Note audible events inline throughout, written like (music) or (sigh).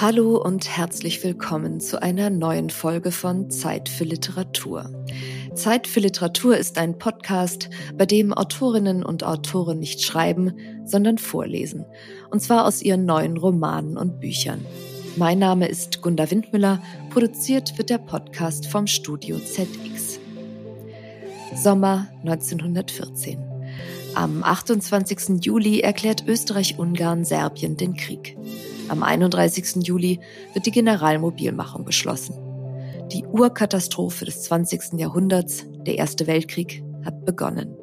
Hallo und herzlich willkommen zu einer neuen Folge von Zeit für Literatur. Zeit für Literatur ist ein Podcast, bei dem Autorinnen und Autoren nicht schreiben, sondern vorlesen. Und zwar aus ihren neuen Romanen und Büchern. Mein Name ist Gunda Windmüller, produziert wird der Podcast vom Studio ZX. Sommer 1914. Am 28. Juli erklärt Österreich-Ungarn Serbien den Krieg. Am 31. Juli wird die Generalmobilmachung beschlossen. Die Urkatastrophe des 20. Jahrhunderts, der Erste Weltkrieg, hat begonnen.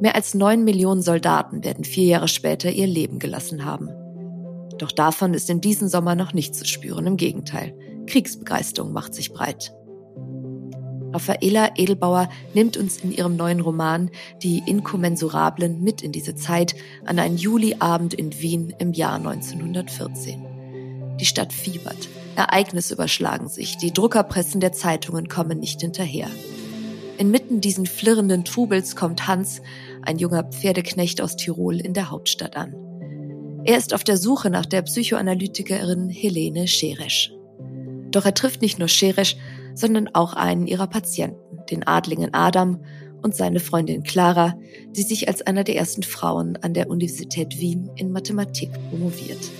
Mehr als neun Millionen Soldaten werden vier Jahre später ihr Leben gelassen haben. Doch davon ist in diesem Sommer noch nichts zu spüren, im Gegenteil. Kriegsbegeisterung macht sich breit. Raffaela Edelbauer nimmt uns in ihrem neuen Roman Die Inkommensurablen mit in diese Zeit an einen Juliabend in Wien im Jahr 1914. Die Stadt fiebert, Ereignisse überschlagen sich, die Druckerpressen der Zeitungen kommen nicht hinterher. Inmitten diesen flirrenden Trubels kommt Hans, ein junger Pferdeknecht aus Tirol, in der Hauptstadt an. Er ist auf der Suche nach der Psychoanalytikerin Helene Scheresch. Doch er trifft nicht nur Scheresch, sondern auch einen ihrer Patienten, den Adlingen Adam und seine Freundin Clara, die sich als einer der ersten Frauen an der Universität Wien in Mathematik promoviert.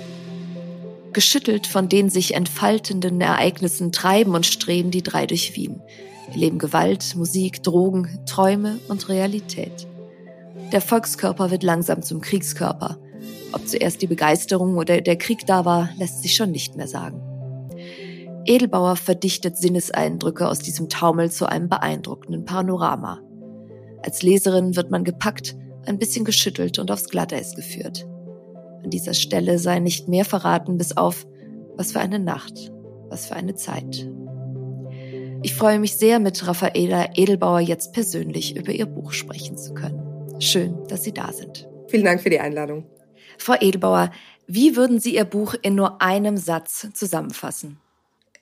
Geschüttelt von den sich entfaltenden Ereignissen treiben und streben die drei durch Wien, erleben Gewalt, Musik, Drogen, Träume und Realität. Der Volkskörper wird langsam zum Kriegskörper. Ob zuerst die Begeisterung oder der Krieg da war, lässt sich schon nicht mehr sagen. Edelbauer verdichtet Sinneseindrücke aus diesem Taumel zu einem beeindruckenden Panorama. Als Leserin wird man gepackt, ein bisschen geschüttelt und aufs Glatteis geführt. An dieser Stelle sei nicht mehr verraten, bis auf, was für eine Nacht, was für eine Zeit. Ich freue mich sehr, mit Raffaela Edelbauer jetzt persönlich über ihr Buch sprechen zu können. Schön, dass Sie da sind. Vielen Dank für die Einladung. Frau Edelbauer, wie würden Sie Ihr Buch in nur einem Satz zusammenfassen?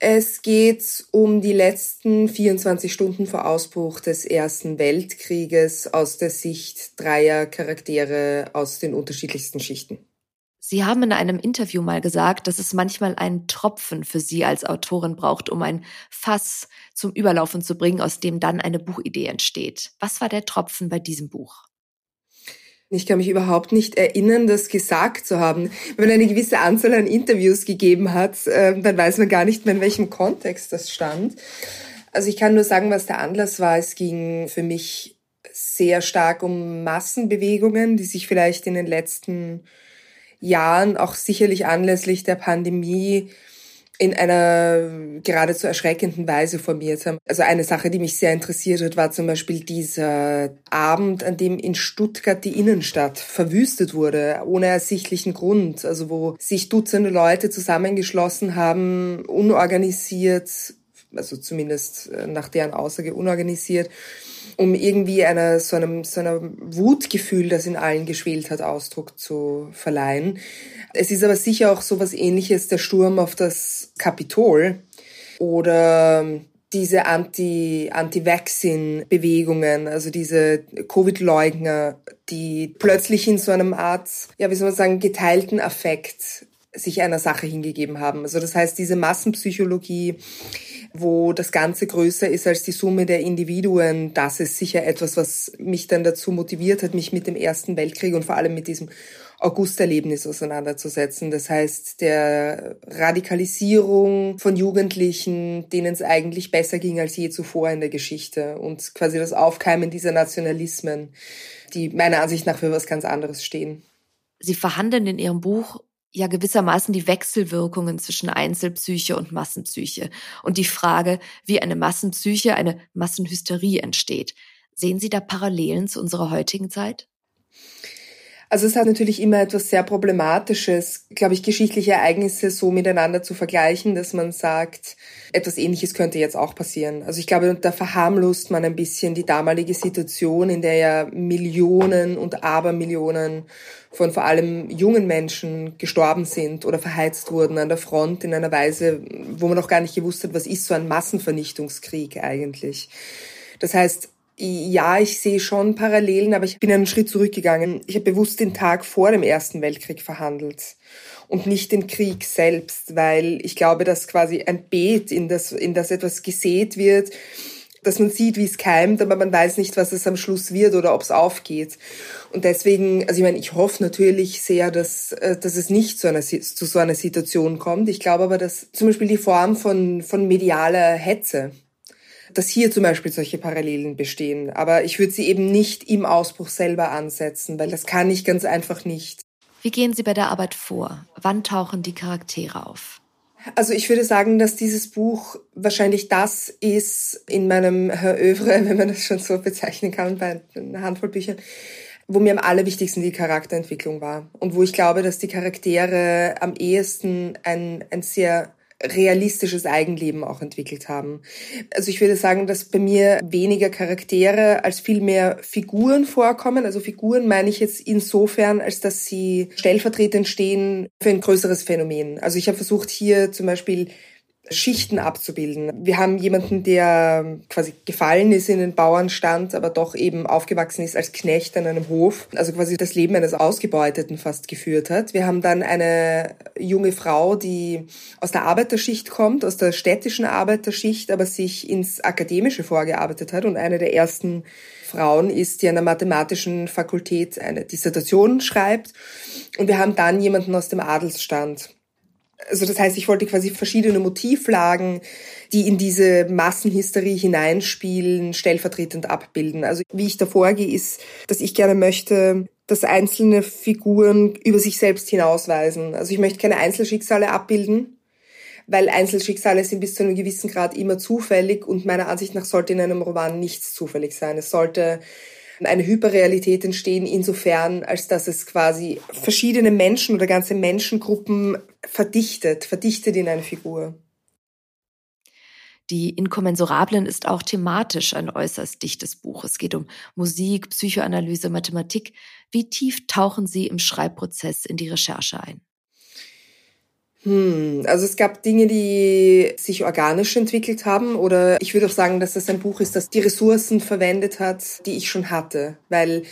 Es geht um die letzten 24 Stunden vor Ausbruch des Ersten Weltkrieges aus der Sicht dreier Charaktere aus den unterschiedlichsten Schichten. Sie haben in einem Interview mal gesagt, dass es manchmal einen Tropfen für Sie als Autorin braucht, um ein Fass zum Überlaufen zu bringen, aus dem dann eine Buchidee entsteht. Was war der Tropfen bei diesem Buch? Ich kann mich überhaupt nicht erinnern, das gesagt zu haben. Wenn man eine gewisse Anzahl an Interviews gegeben hat, äh, dann weiß man gar nicht mehr, in welchem Kontext das stand. Also ich kann nur sagen, was der Anlass war. Es ging für mich sehr stark um Massenbewegungen, die sich vielleicht in den letzten Jahren auch sicherlich anlässlich der Pandemie in einer geradezu erschreckenden Weise formiert haben. Also eine Sache, die mich sehr interessiert hat, war zum Beispiel dieser Abend, an dem in Stuttgart die Innenstadt verwüstet wurde, ohne ersichtlichen Grund. Also wo sich Dutzende Leute zusammengeschlossen haben, unorganisiert, also zumindest äh, nach deren Aussage unorganisiert, um irgendwie einer, so einem, so einer Wutgefühl, das in allen geschwelt hat, Ausdruck zu verleihen. Es ist aber sicher auch so was ähnliches, der Sturm auf das Kapitol oder diese Anti, Anti-Vaccine-Bewegungen, also diese Covid-Leugner, die plötzlich in so einem Art, ja, wie soll man sagen, geteilten Affekt sich einer Sache hingegeben haben. Also das heißt, diese Massenpsychologie, wo das Ganze größer ist als die Summe der Individuen, das ist sicher etwas, was mich dann dazu motiviert hat, mich mit dem Ersten Weltkrieg und vor allem mit diesem Augusterlebnis auseinanderzusetzen. Das heißt, der Radikalisierung von Jugendlichen, denen es eigentlich besser ging als je zuvor in der Geschichte und quasi das Aufkeimen dieser Nationalismen, die meiner Ansicht nach für was ganz anderes stehen. Sie verhandeln in Ihrem Buch ja gewissermaßen die Wechselwirkungen zwischen Einzelpsyche und Massenpsyche und die Frage, wie eine Massenpsyche, eine Massenhysterie entsteht. Sehen Sie da Parallelen zu unserer heutigen Zeit? Also es hat natürlich immer etwas sehr Problematisches, glaube ich, geschichtliche Ereignisse so miteinander zu vergleichen, dass man sagt, etwas Ähnliches könnte jetzt auch passieren. Also ich glaube, da verharmlost man ein bisschen die damalige Situation, in der ja Millionen und Abermillionen von vor allem jungen Menschen gestorben sind oder verheizt wurden an der Front in einer Weise, wo man noch gar nicht gewusst hat, was ist so ein Massenvernichtungskrieg eigentlich. Das heißt, Ja, ich sehe schon Parallelen, aber ich bin einen Schritt zurückgegangen. Ich habe bewusst den Tag vor dem Ersten Weltkrieg verhandelt und nicht den Krieg selbst, weil ich glaube, dass quasi ein Beet, in das, in das etwas gesät wird, dass man sieht, wie es keimt, aber man weiß nicht, was es am Schluss wird oder ob es aufgeht. Und deswegen, also ich meine, ich hoffe natürlich sehr, dass, äh, dass es nicht zu, einer, zu so einer Situation kommt. Ich glaube aber, dass zum Beispiel die Form von, von medialer Hetze, dass hier zum Beispiel solche Parallelen bestehen. Aber ich würde sie eben nicht im Ausbruch selber ansetzen, weil das kann ich ganz einfach nicht. Wie gehen Sie bei der Arbeit vor? Wann tauchen die Charaktere auf? Also ich würde sagen, dass dieses Buch wahrscheinlich das ist in meinem Oeuvre, (laughs) wenn man das schon so bezeichnen kann, bei einer Handvoll Büchern, wo mir am allerwichtigsten die Charakterentwicklung war und wo ich glaube, dass die Charaktere am ehesten ein, ein sehr realistisches Eigenleben auch entwickelt haben. Also ich würde sagen, dass bei mir weniger Charaktere als viel mehr Figuren vorkommen. Also Figuren meine ich jetzt insofern, als dass sie stellvertretend stehen für ein größeres Phänomen. Also ich habe versucht hier zum Beispiel Schichten abzubilden. Wir haben jemanden, der quasi gefallen ist in den Bauernstand, aber doch eben aufgewachsen ist als Knecht an einem Hof, also quasi das Leben eines Ausgebeuteten fast geführt hat. Wir haben dann eine junge Frau, die aus der Arbeiterschicht kommt, aus der städtischen Arbeiterschicht, aber sich ins Akademische vorgearbeitet hat und eine der ersten Frauen ist, die an der mathematischen Fakultät eine Dissertation schreibt. Und wir haben dann jemanden aus dem Adelsstand also das heißt, ich wollte quasi verschiedene Motivlagen, die in diese Massenhysterie hineinspielen, stellvertretend abbilden. Also wie ich da vorgehe, ist, dass ich gerne möchte, dass einzelne Figuren über sich selbst hinausweisen. Also ich möchte keine Einzelschicksale abbilden, weil Einzelschicksale sind bis zu einem gewissen Grad immer zufällig und meiner Ansicht nach sollte in einem Roman nichts zufällig sein. Es sollte eine Hyperrealität entstehen, insofern, als dass es quasi verschiedene Menschen oder ganze Menschengruppen verdichtet, verdichtet in eine Figur. Die Inkommensurablen ist auch thematisch ein äußerst dichtes Buch. Es geht um Musik, Psychoanalyse, Mathematik. Wie tief tauchen Sie im Schreibprozess in die Recherche ein? Hm, also es gab Dinge, die sich organisch entwickelt haben oder ich würde auch sagen, dass das ein Buch ist, das die Ressourcen verwendet hat, die ich schon hatte, weil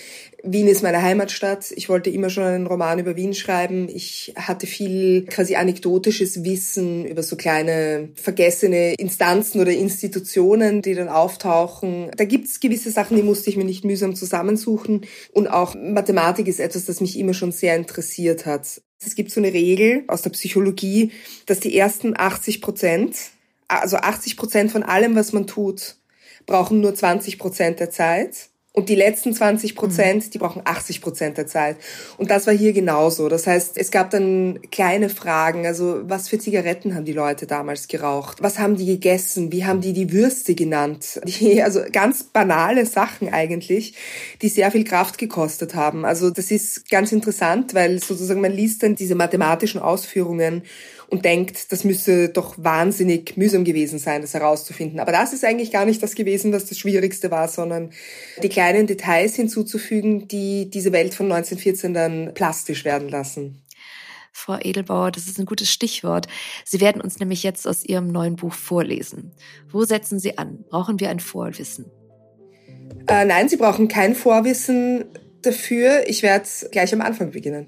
Wien ist meine Heimatstadt. Ich wollte immer schon einen Roman über Wien schreiben. Ich hatte viel quasi anekdotisches Wissen über so kleine vergessene Instanzen oder Institutionen, die dann auftauchen. Da gibt's gewisse Sachen, die musste ich mir nicht mühsam zusammensuchen. Und auch Mathematik ist etwas, das mich immer schon sehr interessiert hat. Es gibt so eine Regel aus der Psychologie, dass die ersten 80 Prozent, also 80 Prozent von allem, was man tut, brauchen nur 20 Prozent der Zeit. Und die letzten 20 Prozent, mhm. die brauchen 80 Prozent der Zeit. Und das war hier genauso. Das heißt, es gab dann kleine Fragen. Also, was für Zigaretten haben die Leute damals geraucht? Was haben die gegessen? Wie haben die die Würste genannt? (laughs) Die, also ganz banale Sachen eigentlich, die sehr viel Kraft gekostet haben. Also, das ist ganz interessant, weil sozusagen man liest dann diese mathematischen Ausführungen und denkt, das müsse doch wahnsinnig mühsam gewesen sein, das herauszufinden. Aber das ist eigentlich gar nicht das gewesen, was das Schwierigste war, sondern die kleinen Details hinzuzufügen, die diese Welt von 1914 dann plastisch werden lassen. Frau Edelbauer, das ist ein gutes Stichwort. Sie werden uns nämlich jetzt aus Ihrem neuen Buch vorlesen. Wo setzen Sie an? Brauchen wir ein Vorwissen? Äh, nein, Sie brauchen kein Vorwissen dafür. Ich werde gleich am Anfang beginnen.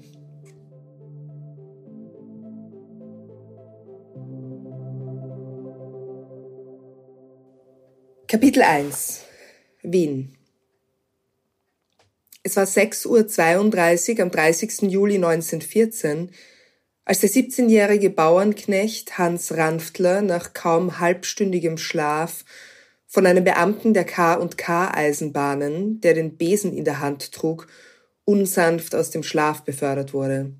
Kapitel 1 Wien Es war 6.32 Uhr am 30. Juli 1914, als der 17-jährige Bauernknecht Hans Ranftler nach kaum halbstündigem Schlaf von einem Beamten der K&K Eisenbahnen, der den Besen in der Hand trug, unsanft aus dem Schlaf befördert wurde.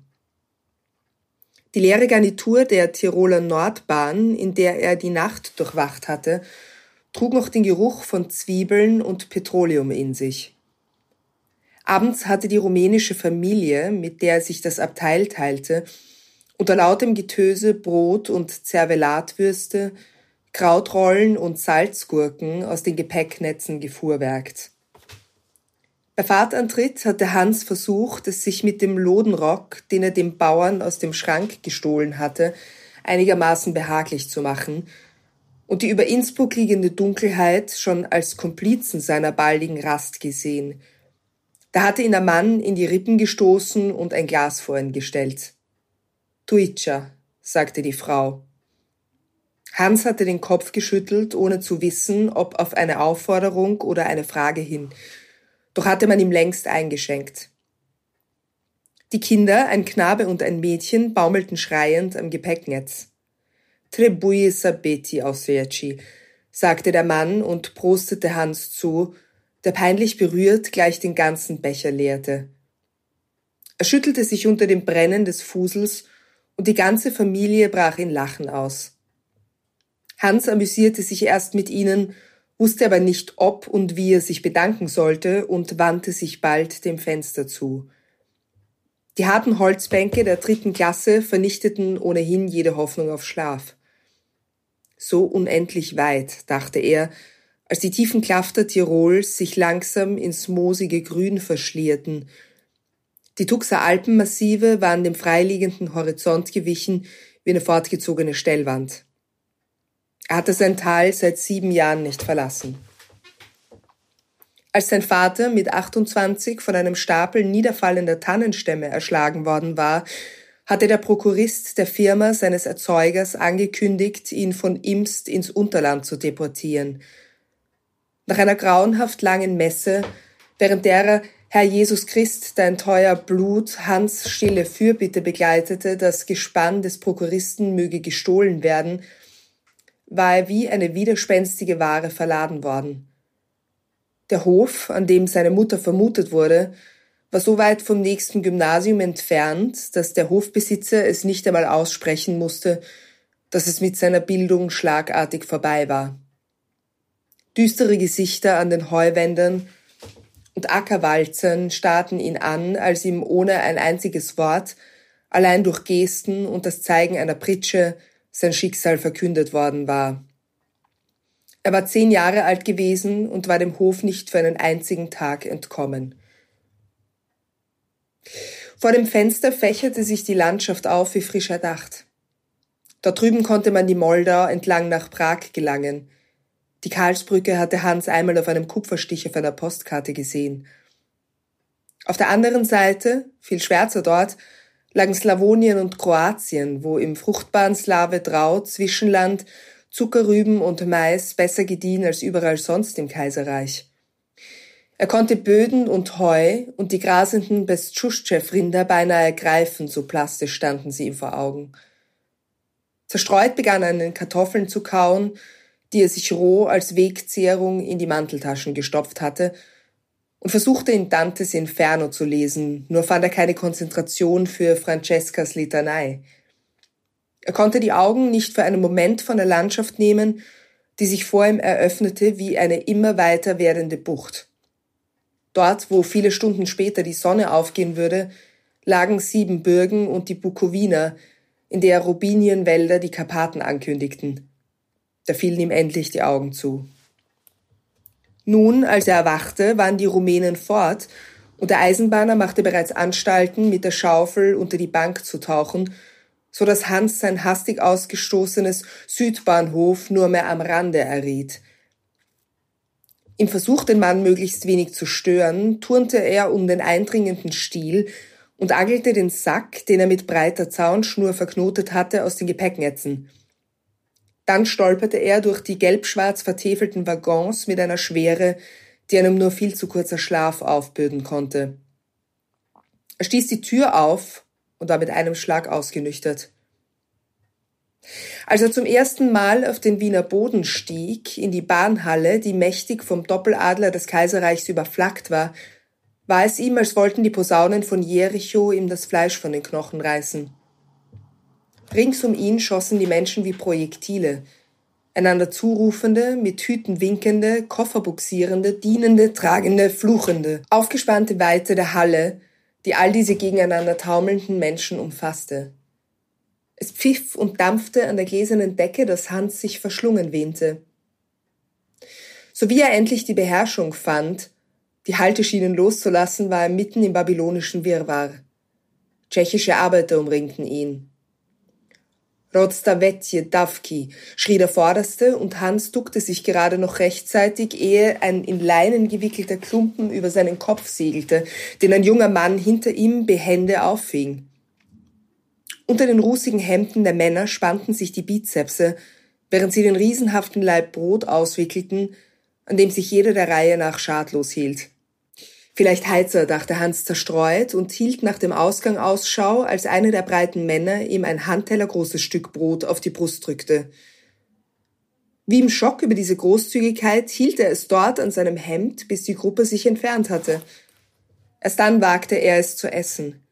Die leere Garnitur der Tiroler Nordbahn, in der er die Nacht durchwacht hatte, trug noch den Geruch von Zwiebeln und Petroleum in sich. Abends hatte die rumänische Familie, mit der er sich das Abteil teilte, unter lautem Getöse Brot und Zervelatwürste, Krautrollen und Salzgurken aus den Gepäcknetzen gefuhrwerkt. Bei Fahrtantritt hatte Hans versucht, es sich mit dem Lodenrock, den er dem Bauern aus dem Schrank gestohlen hatte, einigermaßen behaglich zu machen und die über Innsbruck liegende Dunkelheit schon als Komplizen seiner baldigen Rast gesehen. Da hatte ihn der Mann in die Rippen gestoßen und ein Glas vor ihn gestellt. Tuicha, sagte die Frau. Hans hatte den Kopf geschüttelt, ohne zu wissen, ob auf eine Aufforderung oder eine Frage hin. Doch hatte man ihm längst eingeschenkt. Die Kinder, ein Knabe und ein Mädchen, baumelten schreiend am Gepäcknetz. Trebui sapeti aussveci, sagte der Mann und prostete Hans zu, der peinlich berührt gleich den ganzen Becher leerte. Er schüttelte sich unter dem Brennen des Fusels und die ganze Familie brach in Lachen aus. Hans amüsierte sich erst mit ihnen, wusste aber nicht, ob und wie er sich bedanken sollte und wandte sich bald dem Fenster zu. Die harten Holzbänke der dritten Klasse vernichteten ohnehin jede Hoffnung auf Schlaf. So unendlich weit, dachte er, als die tiefen Klafter Tirols sich langsam ins moosige Grün verschlierten. Die Tuxer Alpenmassive waren dem freiliegenden Horizont gewichen wie eine fortgezogene Stellwand. Er hatte sein Tal seit sieben Jahren nicht verlassen. Als sein Vater mit 28 von einem Stapel niederfallender Tannenstämme erschlagen worden war, hatte der Prokurist der Firma seines Erzeugers angekündigt, ihn von Imst ins Unterland zu deportieren. Nach einer grauenhaft langen Messe, während derer Herr Jesus Christ, dein teuer Blut, Hans stille Fürbitte begleitete, das Gespann des Prokuristen möge gestohlen werden, war er wie eine widerspenstige Ware verladen worden. Der Hof, an dem seine Mutter vermutet wurde, war so weit vom nächsten Gymnasium entfernt, dass der Hofbesitzer es nicht einmal aussprechen musste, dass es mit seiner Bildung schlagartig vorbei war. Düstere Gesichter an den Heuwändern und Ackerwalzern starrten ihn an, als ihm ohne ein einziges Wort, allein durch Gesten und das Zeigen einer Pritsche, sein Schicksal verkündet worden war. Er war zehn Jahre alt gewesen und war dem Hof nicht für einen einzigen Tag entkommen. Vor dem Fenster fächerte sich die Landschaft auf wie frisch erdacht. Dort drüben konnte man die Moldau entlang nach Prag gelangen. Die Karlsbrücke hatte Hans einmal auf einem Kupferstich auf einer Postkarte gesehen. Auf der anderen Seite, viel schwärzer dort, lagen Slawonien und Kroatien, wo im fruchtbaren Slave Drau Zwischenland Zuckerrüben und Mais besser gediehen als überall sonst im Kaiserreich. Er konnte Böden und Heu und die grasenden Bestschuschtschew-Rinder beinahe greifen, so plastisch standen sie ihm vor Augen. Zerstreut begann er an den Kartoffeln zu kauen, die er sich roh als Wegzehrung in die Manteltaschen gestopft hatte, und versuchte in Dantes Inferno zu lesen, nur fand er keine Konzentration für Francescas Litanei. Er konnte die Augen nicht für einen Moment von der Landschaft nehmen, die sich vor ihm eröffnete wie eine immer weiter werdende Bucht. Dort, wo viele Stunden später die Sonne aufgehen würde, lagen Siebenbürgen und die Bukowina, in der Robinienwälder die Karpaten ankündigten. Da fielen ihm endlich die Augen zu. Nun, als er erwachte, waren die Rumänen fort, und der Eisenbahner machte bereits Anstalten, mit der Schaufel unter die Bank zu tauchen so dass Hans sein hastig ausgestoßenes Südbahnhof nur mehr am Rande erriet. Im Versuch, den Mann möglichst wenig zu stören, turnte er um den eindringenden Stiel und angelte den Sack, den er mit breiter Zaunschnur verknotet hatte, aus den Gepäcknetzen. Dann stolperte er durch die gelb-schwarz vertäfelten Waggons mit einer Schwere, die einem nur viel zu kurzer Schlaf aufbürden konnte. Er stieß die Tür auf und war mit einem Schlag ausgenüchtert. Als er zum ersten Mal auf den Wiener Boden stieg, in die Bahnhalle, die mächtig vom Doppeladler des Kaiserreichs überflaggt war, war es ihm, als wollten die Posaunen von Jericho ihm das Fleisch von den Knochen reißen. Rings um ihn schossen die Menschen wie Projektile, einander zurufende, mit Hüten winkende, Koffer buxierende, dienende, tragende, fluchende, aufgespannte Weite der Halle, die all diese gegeneinander taumelnden Menschen umfasste. Es pfiff und dampfte an der gläsernen Decke, dass Hans sich verschlungen wähnte. So wie er endlich die Beherrschung fand, die Halteschienen loszulassen, war er mitten im babylonischen Wirrwarr. Tschechische Arbeiter umringten ihn. Rodstavetje Davki, schrie der Vorderste, und Hans duckte sich gerade noch rechtzeitig, ehe ein in Leinen gewickelter Klumpen über seinen Kopf segelte, den ein junger Mann hinter ihm behende auffing. Unter den rußigen Hemden der Männer spannten sich die Bizepse, während sie den riesenhaften Leib Brot auswickelten, an dem sich jeder der Reihe nach schadlos hielt. Vielleicht Heizer, dachte Hans zerstreut und hielt nach dem Ausgang Ausschau, als einer der breiten Männer ihm ein handtellergroßes Stück Brot auf die Brust drückte. Wie im Schock über diese Großzügigkeit hielt er es dort an seinem Hemd, bis die Gruppe sich entfernt hatte. Erst dann wagte er es zu essen.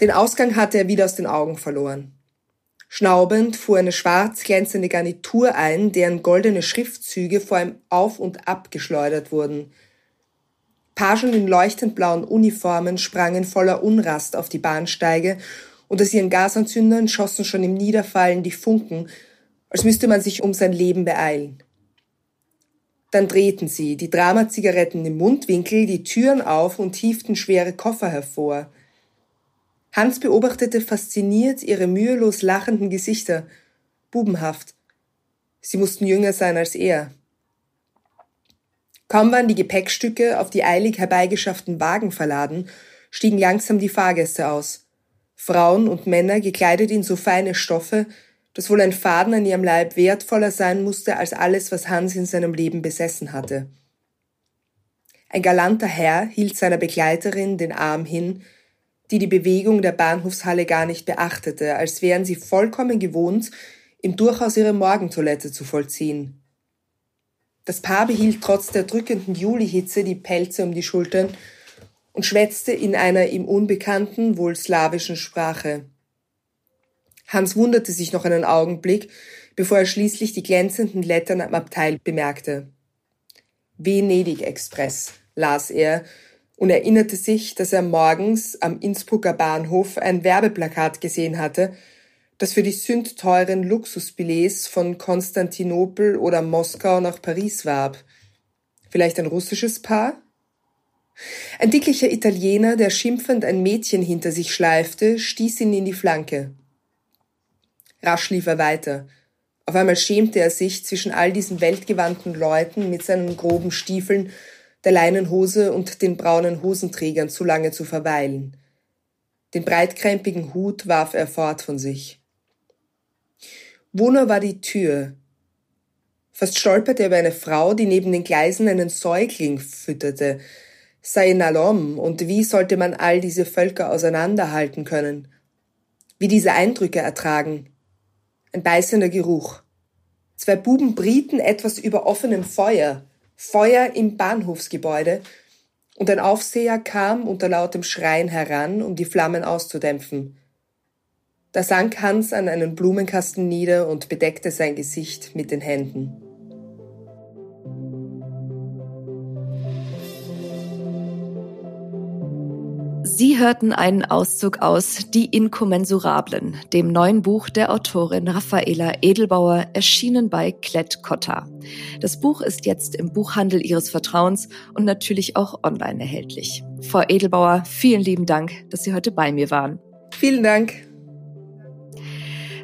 Den Ausgang hatte er wieder aus den Augen verloren. Schnaubend fuhr eine schwarz glänzende Garnitur ein, deren goldene Schriftzüge vor ihm auf und ab geschleudert wurden – Pagen in leuchtend blauen Uniformen sprangen voller Unrast auf die Bahnsteige und aus ihren Gasanzündern schossen schon im Niederfallen die Funken, als müsste man sich um sein Leben beeilen. Dann drehten sie, die Dramazigaretten im Mundwinkel, die Türen auf und hieften schwere Koffer hervor. Hans beobachtete fasziniert ihre mühelos lachenden Gesichter, bubenhaft. Sie mussten jünger sein als er. Kaum waren die Gepäckstücke auf die eilig herbeigeschafften Wagen verladen, stiegen langsam die Fahrgäste aus. Frauen und Männer gekleidet in so feine Stoffe, dass wohl ein Faden an ihrem Leib wertvoller sein musste als alles, was Hans in seinem Leben besessen hatte. Ein galanter Herr hielt seiner Begleiterin den Arm hin, die die Bewegung der Bahnhofshalle gar nicht beachtete, als wären sie vollkommen gewohnt, im Durchaus ihre Morgentoilette zu vollziehen. Das Paar behielt trotz der drückenden Julihitze die Pelze um die Schultern und schwätzte in einer ihm unbekannten, wohl slawischen Sprache. Hans wunderte sich noch einen Augenblick, bevor er schließlich die glänzenden Lettern am Abteil bemerkte. Venedig Express, las er und erinnerte sich, dass er morgens am Innsbrucker Bahnhof ein Werbeplakat gesehen hatte, das für die sündteuren Luxusbillets von Konstantinopel oder Moskau nach Paris warb. Vielleicht ein russisches Paar? Ein dicklicher Italiener, der schimpfend ein Mädchen hinter sich schleifte, stieß ihn in die Flanke. Rasch lief er weiter. Auf einmal schämte er sich zwischen all diesen weltgewandten Leuten mit seinen groben Stiefeln, der Leinenhose und den braunen Hosenträgern zu lange zu verweilen. Den breitkrempigen Hut warf er fort von sich. Wo nur war die Tür? Fast stolperte er über eine Frau, die neben den Gleisen einen Säugling fütterte. Sei Nalom, und wie sollte man all diese Völker auseinanderhalten können? Wie diese Eindrücke ertragen? Ein beißender Geruch. Zwei Buben brieten etwas über offenem Feuer. Feuer im Bahnhofsgebäude. Und ein Aufseher kam unter lautem Schreien heran, um die Flammen auszudämpfen. Da sank Hans an einen Blumenkasten nieder und bedeckte sein Gesicht mit den Händen. Sie hörten einen Auszug aus Die Inkommensurablen, dem neuen Buch der Autorin Raffaela Edelbauer, erschienen bei Klett Cotta. Das Buch ist jetzt im Buchhandel Ihres Vertrauens und natürlich auch online erhältlich. Frau Edelbauer, vielen lieben Dank, dass Sie heute bei mir waren. Vielen Dank.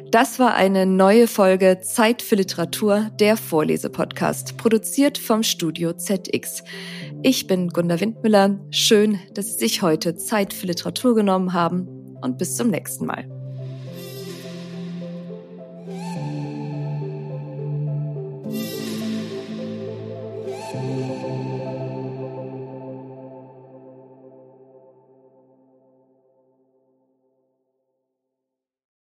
Das war eine neue Folge Zeit für Literatur, der Vorlesepodcast, produziert vom Studio ZX. Ich bin Gunda Windmüller. Schön, dass Sie sich heute Zeit für Literatur genommen haben und bis zum nächsten Mal.